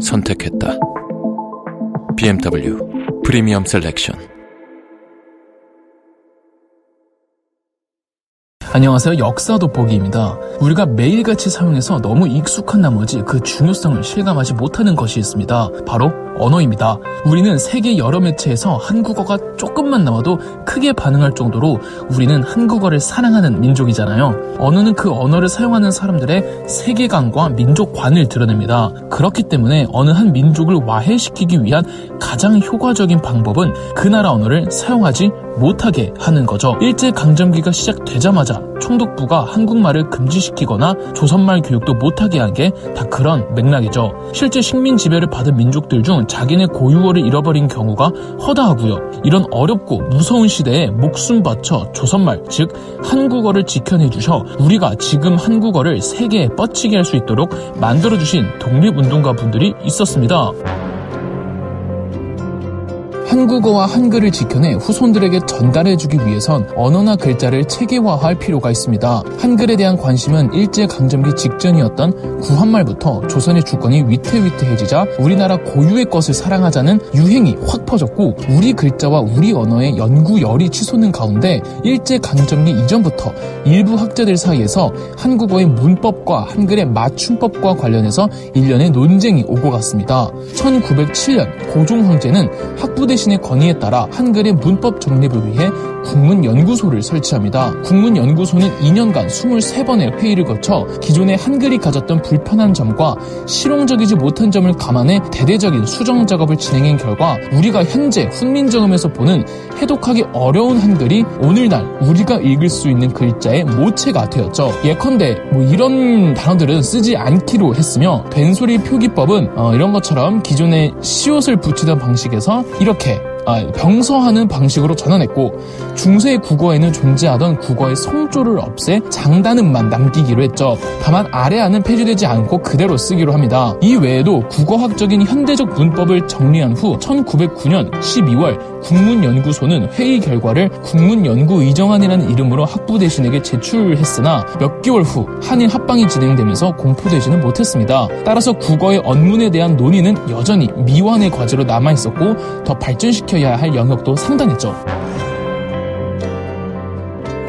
선택했다. BMW Premium Selection. 안녕하세요. 역사 돋보기입니다. 우리가 매일같이 사용해서 너무 익숙한 나머지 그 중요성을 실감하지 못하는 것이 있습니다. 바로 언어입니다. 우리는 세계 여러 매체에서 한국어가 조금만 나와도 크게 반응할 정도로 우리는 한국어를 사랑하는 민족이잖아요. 언어는 그 언어를 사용하는 사람들의 세계관과 민족관을 드러냅니다. 그렇기 때문에 어느 한 민족을 와해시키기 위한 가장 효과적인 방법은 그 나라 언어를 사용하지 못하게 하는 거죠. 일제강점기가 시작되자마자 총독부가 한국말을 금지시키거나 조선말 교육도 못하게 한 게 다 그런 맥락이죠. 실제 식민 지배를 받은 민족들 중 자기네 고유어를 잃어버린 경우가 허다하고요. 이런 어렵고 무서운 시대에 목숨 바쳐 조선말, 즉 한국어를 지켜내 주셔 우리가 지금 한국어를 세계에 뻗치게 할 수 있도록 만들어 주신 독립운동가 분들이 있었습니다. 한국어와 한글을 지켜내 후손들에게 전달해주기 위해선 언어나 글자를 체계화할 필요가 있습니다. 한글에 대한 관심은 일제 강점기 직전이었던 구한말부터 조선의 주권이 위태위태해지자 우리나라 고유의 것을 사랑하자는 유행이 확 퍼졌고 우리 글자와 우리 언어의 연구열이 치솟는 가운데 일제 강점기 이전부터 일부 학자들 사이에서 한국어의 문법과 한글의 맞춤법과 관련해서 일련의 논쟁이 오고 갔습니다. 1907년 고종 황제는 학부대 대신의 건의에 따라 한글의 문법 정립을 위해 국문연구소를 설치합니다. 국문연구소는 2년간 23번의 회의를 거쳐 기존의 한글이 가졌던 불편한 점과 실용적이지 못한 점을 감안해 대대적인 수정 작업을 진행한 결과 우리가 현재 훈민정음에서 보는 해독하기 어려운 한글이 오늘날 우리가 읽을 수 있는 글자의 모체가 되었죠. 예컨대 뭐 이런 단어들은 쓰지 않기로 했으며 된소리 표기법은 어 이런 것처럼 기존의 시옷을 붙이던 방식에서 이렇게 아, 병서하는 방식으로 전환했고 중세 국어에는 존재하던 국어의 성조를 없애 장단음만 남기기로 했죠. 다만 아래안은 폐지되지 않고 그대로 쓰기로 합니다. 이 외에도 국어학적인 현대적 문법을 정리한 후 1909년 12월 국문연구소는 회의 결과를 국문연구의정안이라는 이름으로 학부 대신에게 제출했으나 몇 개월 후 한일 합방이 진행되면서 공포되지는 못했습니다. 따라서 국어의 언문에 대한 논의는 여전히 미완의 과제로 남아 있었고 더 발전시 켜야 할 영역도 상당했죠.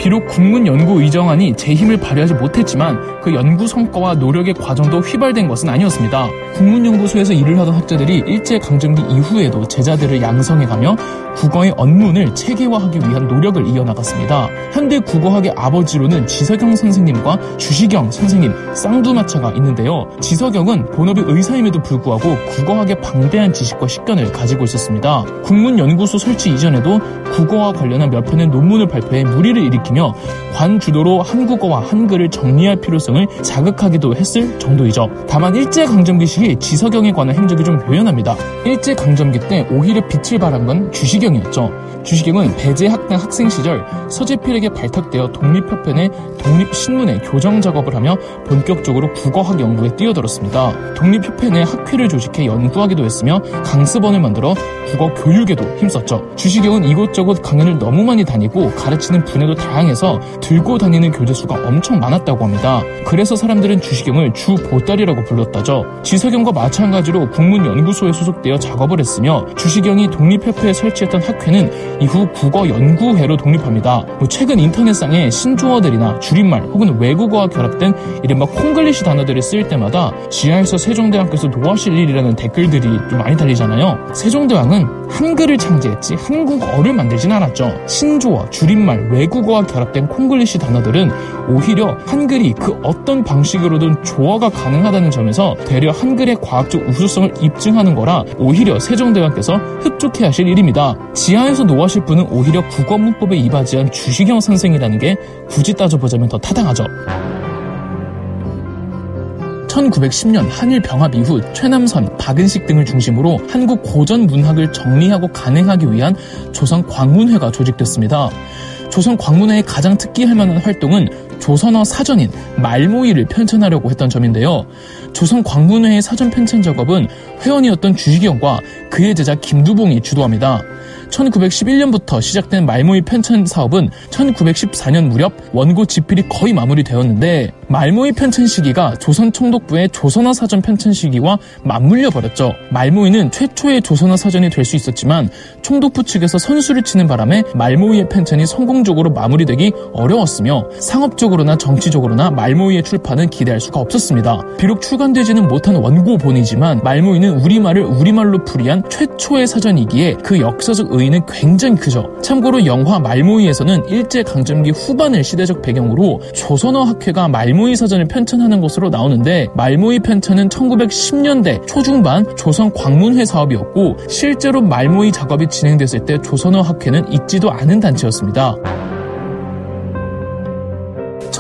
비록 국문 연구 의정안이 제 힘을 발휘하지 못했지만 그 연구 성과와 노력의 과정도 휘발된 것은 아니었습니다. 국문연구소에서 일을 하던 학자들이 일제강점기 이후에도 제자들을 양성해가며 국어의 언문을 체계화하기 위한 노력을 이어나갔습니다. 현대 국어학의 아버지로는 지석영 선생님과 주시경 선생님 쌍두마차가 있는데요. 지석영은 본업이 의사임에도 불구하고 국어학의 방대한 지식과 식견을 가지고 있었습니다. 국문연구소 설치 이전에도 국어와 관련한 몇 편의 논문을 발표해 무리를 일으키 며 관 주도로 한국어와 한글을 정리할 필요성을 자극하기도 했을 정도이죠. 다만 일제강점기 시기 지석영에 관한 행적이 좀 묘연합니다. 일제강점기 때 오히려 빛을 발한 건 주시경이었죠. 주시경은 배제 학당 학생 시절 서재필에게 발탁되어 독립협회 내 독립신문의 교정 작업을 하며 본격적으로 국어학 연구에 뛰어들었습니다. 독립협회 내 학회를 조직해 연구하기도 했으며 강습원을 만들어 국어 교육에도 힘썼죠. 주시경은 이곳저곳 강연을 너무 많이 다니고 가르치는 분야도 다양 해서 들고 다니는 교재 수가 엄청 많았다고 합니다. 그래서 사람들은 주시경을 주 보따리라고 불렀다죠. 지석영과 마찬가지로 국문연구소에 소속되어 작업을 했으며 주시경이 독립협회에 설치했던 학회는 이후 국어연구회로 독립합니다. 뭐 최근 인터넷상에 신조어들이나 줄임말 혹은 외국어와 결합된 이른바 콩글리시 단어들을 쓸 때마다 지하에서 세종대왕께서 노하실 일이라는 댓글들이 좀 많이 달리잖아요. 세종대왕은 한글을 창제했지 한국어를 만들진 않았죠. 신조어, 줄임말, 외국어와 결합된 콩글리시 단어들은 오히려 한글이 그 어떤 방식으로든 조화가 가능하다는 점에서 되려 한글의 과학적 우수성을 입증하는 거라 오히려 세종대왕께서 흡족해 하실 일입니다. 지하에서 노하실 분은 오히려 국어 문법에 이바지한 주시경 선생이라는 게 굳이 따져보자면 더 타당하죠. 1910년 한일 병합 이후 최남선, 박은식 등을 중심으로 한국 고전 문학을 정리하고 간행하기 위한 조선 광문회가 조직됐습니다. 조선 광문회의 가장 특기할 만한 활동은 조선어 사전인 말모이를 편찬하려고 했던 점인데요. 조선 광문회의 사전 편찬 작업은 회원이었던 주시경과 그의 제자 김두봉이 주도합니다. 1911년부터 시작된 말모이 편찬 사업은 1914년 무렵 원고 집필이 거의 마무리되었는데 말모이 편찬 시기가 조선 총독부의 조선어 사전 편찬 시기와 맞물려 버렸죠. 말모이는 최초의 조선어 사전이 될 수 있었지만 총독부 측에서 선수를 치는 바람에 말모이의 편찬이 성공적으로 마무리되기 어려웠으며 상업적으로나 정치적으로나 말모이의 출판은 기대할 수가 없었습니다. 비록 출간되지는 못한 원고본이지만 말모이는 우리말을 우리말로 풀이한 최초의 사전이기에 그 역사적 의의는 굉장히 크죠. 참고로 영화 말모이에서는 일제 강점기 후반을 시대적 배경으로 조선어 학회가 말모 이 사전을 편찬하는 것으로 나오는데 말모이 편찬은 1910년대 초중반 조선 광문회 사업이었고 실제로 말모이 작업이 진행됐을 때 조선어 학회는 있지도 않은 단체였습니다.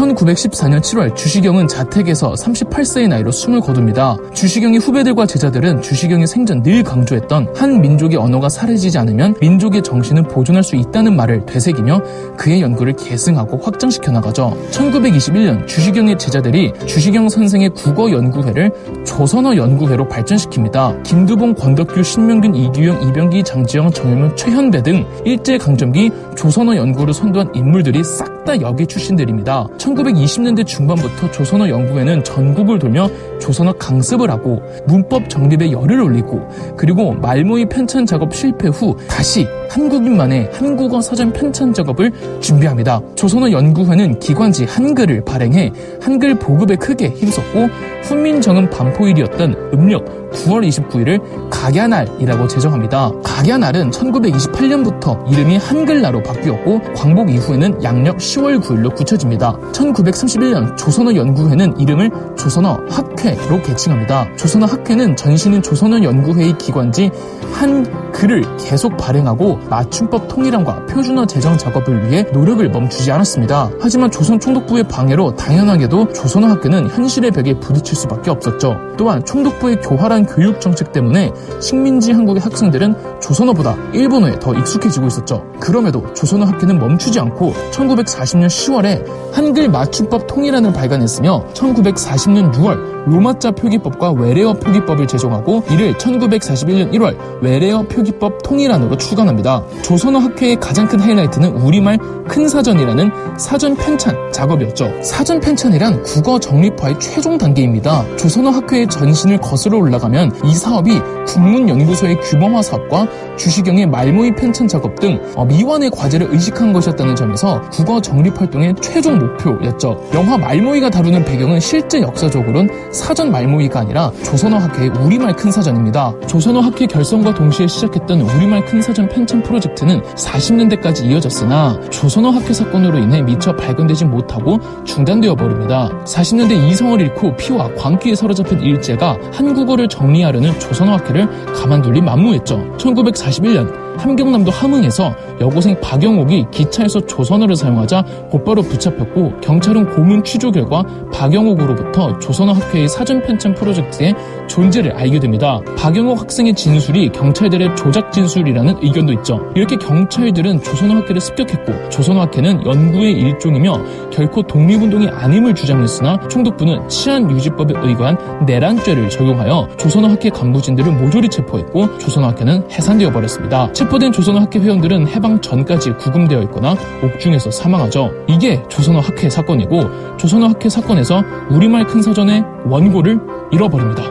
1914년 7월 주시경은 자택에서 38세의 나이로 숨을 거둡니다. 주시경의 후배들과 제자들은 주시경이 생전 늘 강조했던 한 민족의 언어가 사라지지 않으면 민족의 정신은 보존할 수 있다는 말을 되새기며 그의 연구를 계승하고 확장시켜 나가죠. 1921년 주시경의 제자들이 주시경 선생의 국어 연구회를 조선어 연구회로 발전시킵니다. 김두봉, 권덕규, 신명균, 이규영, 이병기, 장지영, 정일문, 최현배 등 일제강점기 조선어 연구를 선도한 인물들이 싹 다 여기 출신들입니다. 1920년대 중반부터 조선어 연구회는 전국을 돌며 조선어 강습을 하고 문법 정립에 열을 올리고 그리고 말모의 편찬 작업 실패 후 다시 한국인만의 한국어 사전 편찬 작업을 준비합니다. 조선어 연구회는 기관지 한글을 발행해 한글 보급에 크게 힘썼고 훈민정음 반포일이었던 음력 9월 29일을 각야날이라고 제정합니다. 각야날은 1928년부터 이름이 한글나로 바뀌었고 광복 이후에는 양력 10월 9일로 굳혀집니다. 1931년 조선어 연구회는 이름을 조선어 학회로 개칭합니다. 조선어 학회는 전신인 조선어 연구회의 기관지 한 글을 계속 발행하고 맞춤법 통일함과 표준어 제정 작업을 위해 노력을 멈추지 않았습니다. 하지만 조선 총독부의 방해로 당연하게도 조선어 학회는 현실의 벽에 부딪힐 수밖에 없었죠. 또한 총독부의 교활한 교육 정책 때문에 식민지 한국의 학생들은 조선어보다 일본어에 더 익숙해지고 있었죠. 그럼에도 조선어 학회는 멈추지 않고 1940년 10월에 한글 맞춤법 통일안을 발간했으며 1940년 6월 로마자 표기법과 외래어 표기법을 제정하고 이를 1941년 1월 외래어 표기법 통일안으로 출간합니다. 조선어 학회의 가장 큰 하이라이트는 우리말 큰 사전이라는 사전 편찬 작업이었죠. 사전 편찬이란 국어 정립화의 최종 단계입니다. 조선어 학회의 전신을 거슬러 올라가면 이 사업이 국문연구소의 규범화 사업과 주시경의 말모의 편찬 작업 등 어, 미완의 과제를 의식한 것이었다는 점에서 국어 정립 활동의 최종 목표 였죠. 영화 말모이가 다루는 배경은 실제 역사적으로는 사전 말모이가 아니라 조선어 학회의 우리말 큰 사전입니다. 조선어 학회 결성과 동시에 시작했던 우리말 큰 사전 편찬 프로젝트는 40년대까지 이어졌으나 조선어 학회 사건으로 인해 미처 발견되지 못하고 중단되어 버립니다. 40년대 이성을 잃고 피와 광기에 사로잡힌 일제가 한국어를 정리하려는 조선어 학회를 가만둘 리 만무했죠. 1941년 함경남도 함흥에서 여고생 박영옥이 기차에서 조선어를 사용하자 곧바로 붙잡혔고 경찰은 고문 취조 결과 박영옥으로부터 조선어 학회의 사전 편찬 프로젝트의 존재를 알게 됩니다. 박영옥 학생의 진술이 경찰들의 조작 진술이라는 의견도 있죠. 이렇게 경찰들은 조선어 학회를 습격했고 조선어 학회는 연구의 일종이며 결코 독립운동이 아님을 주장했으나 총독부는 치안 유지법에 의거한 내란죄를 적용하여 조선어 학회 간부진들을 모조리 체포했고 조선어 학회는 해산되어 버렸습니다. 체포 된 조선어 학회 회원들은 해방 전까지 구금되어 있거나 옥중에서 사망하죠. 이게 조선어 학회 사건이고 조선어 학회 사건에서 우리말 큰 사전의 원고를 잃어버립니다.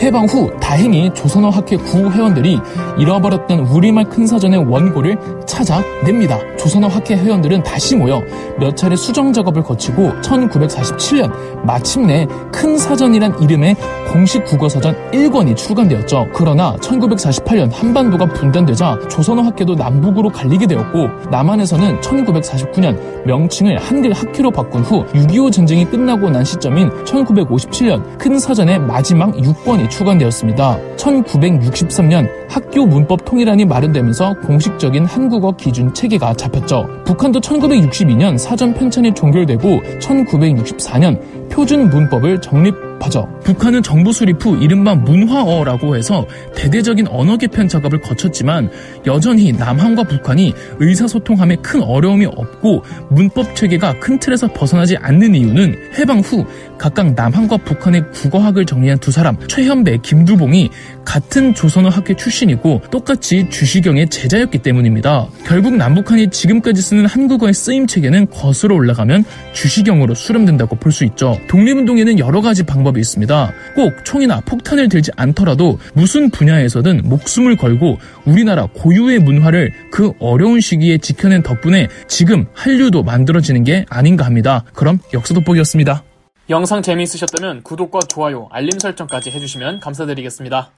해방 후 다행히 조선어 학회 구 회원들이 잃어버렸던 우리말 큰 사전의 원고를 찾아냅니다. 조선어 학회 회원들은 다시 모여 몇 차례 수정 작업을 거치고 1947년 마침내 큰 사전이란 이름의 공식 국어사전 1권이 출간되었죠. 그러나 1948년 한반도가 분단되자 조선어 학계도 남북으로 갈리게 되었고 남한에서는 1949년 명칭을 한글 학회로 바꾼 후 6.25 전쟁이 끝나고 난 시점인 1957년 큰 사전의 마지막 6권이 출간되었습니다. 1963년 학교 문법 통일안이 마련되면서 공식적인 한국어 기준 체계가 잡혔죠. 북한도 1962년 사전 편찬이 종결되고 1964년 표준 문법을 정립 하죠. 북한은 정부 수립 후 이른바 문화어라고 해서 대대적인 언어 개편 작업을 거쳤지만 여전히 남한과 북한이 의사소통함에 큰 어려움이 없고 문법 체계가 큰 틀에서 벗어나지 않는 이유는 해방 후 각각 남한과 북한의 국어학을 정리한 두 사람 최현배, 김두봉이 같은 조선어 학회 출신이고 똑같이 주시경의 제자였기 때문입니다. 결국 남북한이 지금까지 쓰는 한국어의 쓰임 체계는 거슬러 올라가면 주시경으로 수렴된다고 볼 수 있죠. 독립운동에는 여러 가지 방법이 있습니다. 꼭 총이나 폭탄을 들지 않더라도 무슨 분야에서든 목숨을 걸고 우리나라 고유의 문화를 그 어려운 시기에 지켜낸 덕분에 지금 한류도 만들어지는 게 아닌가 합니다. 그럼 역사 돋보기였습니다. 영상 재미있으셨다면 구독과 좋아요, 알림 설정까지 해주시면 감사드리겠습니다.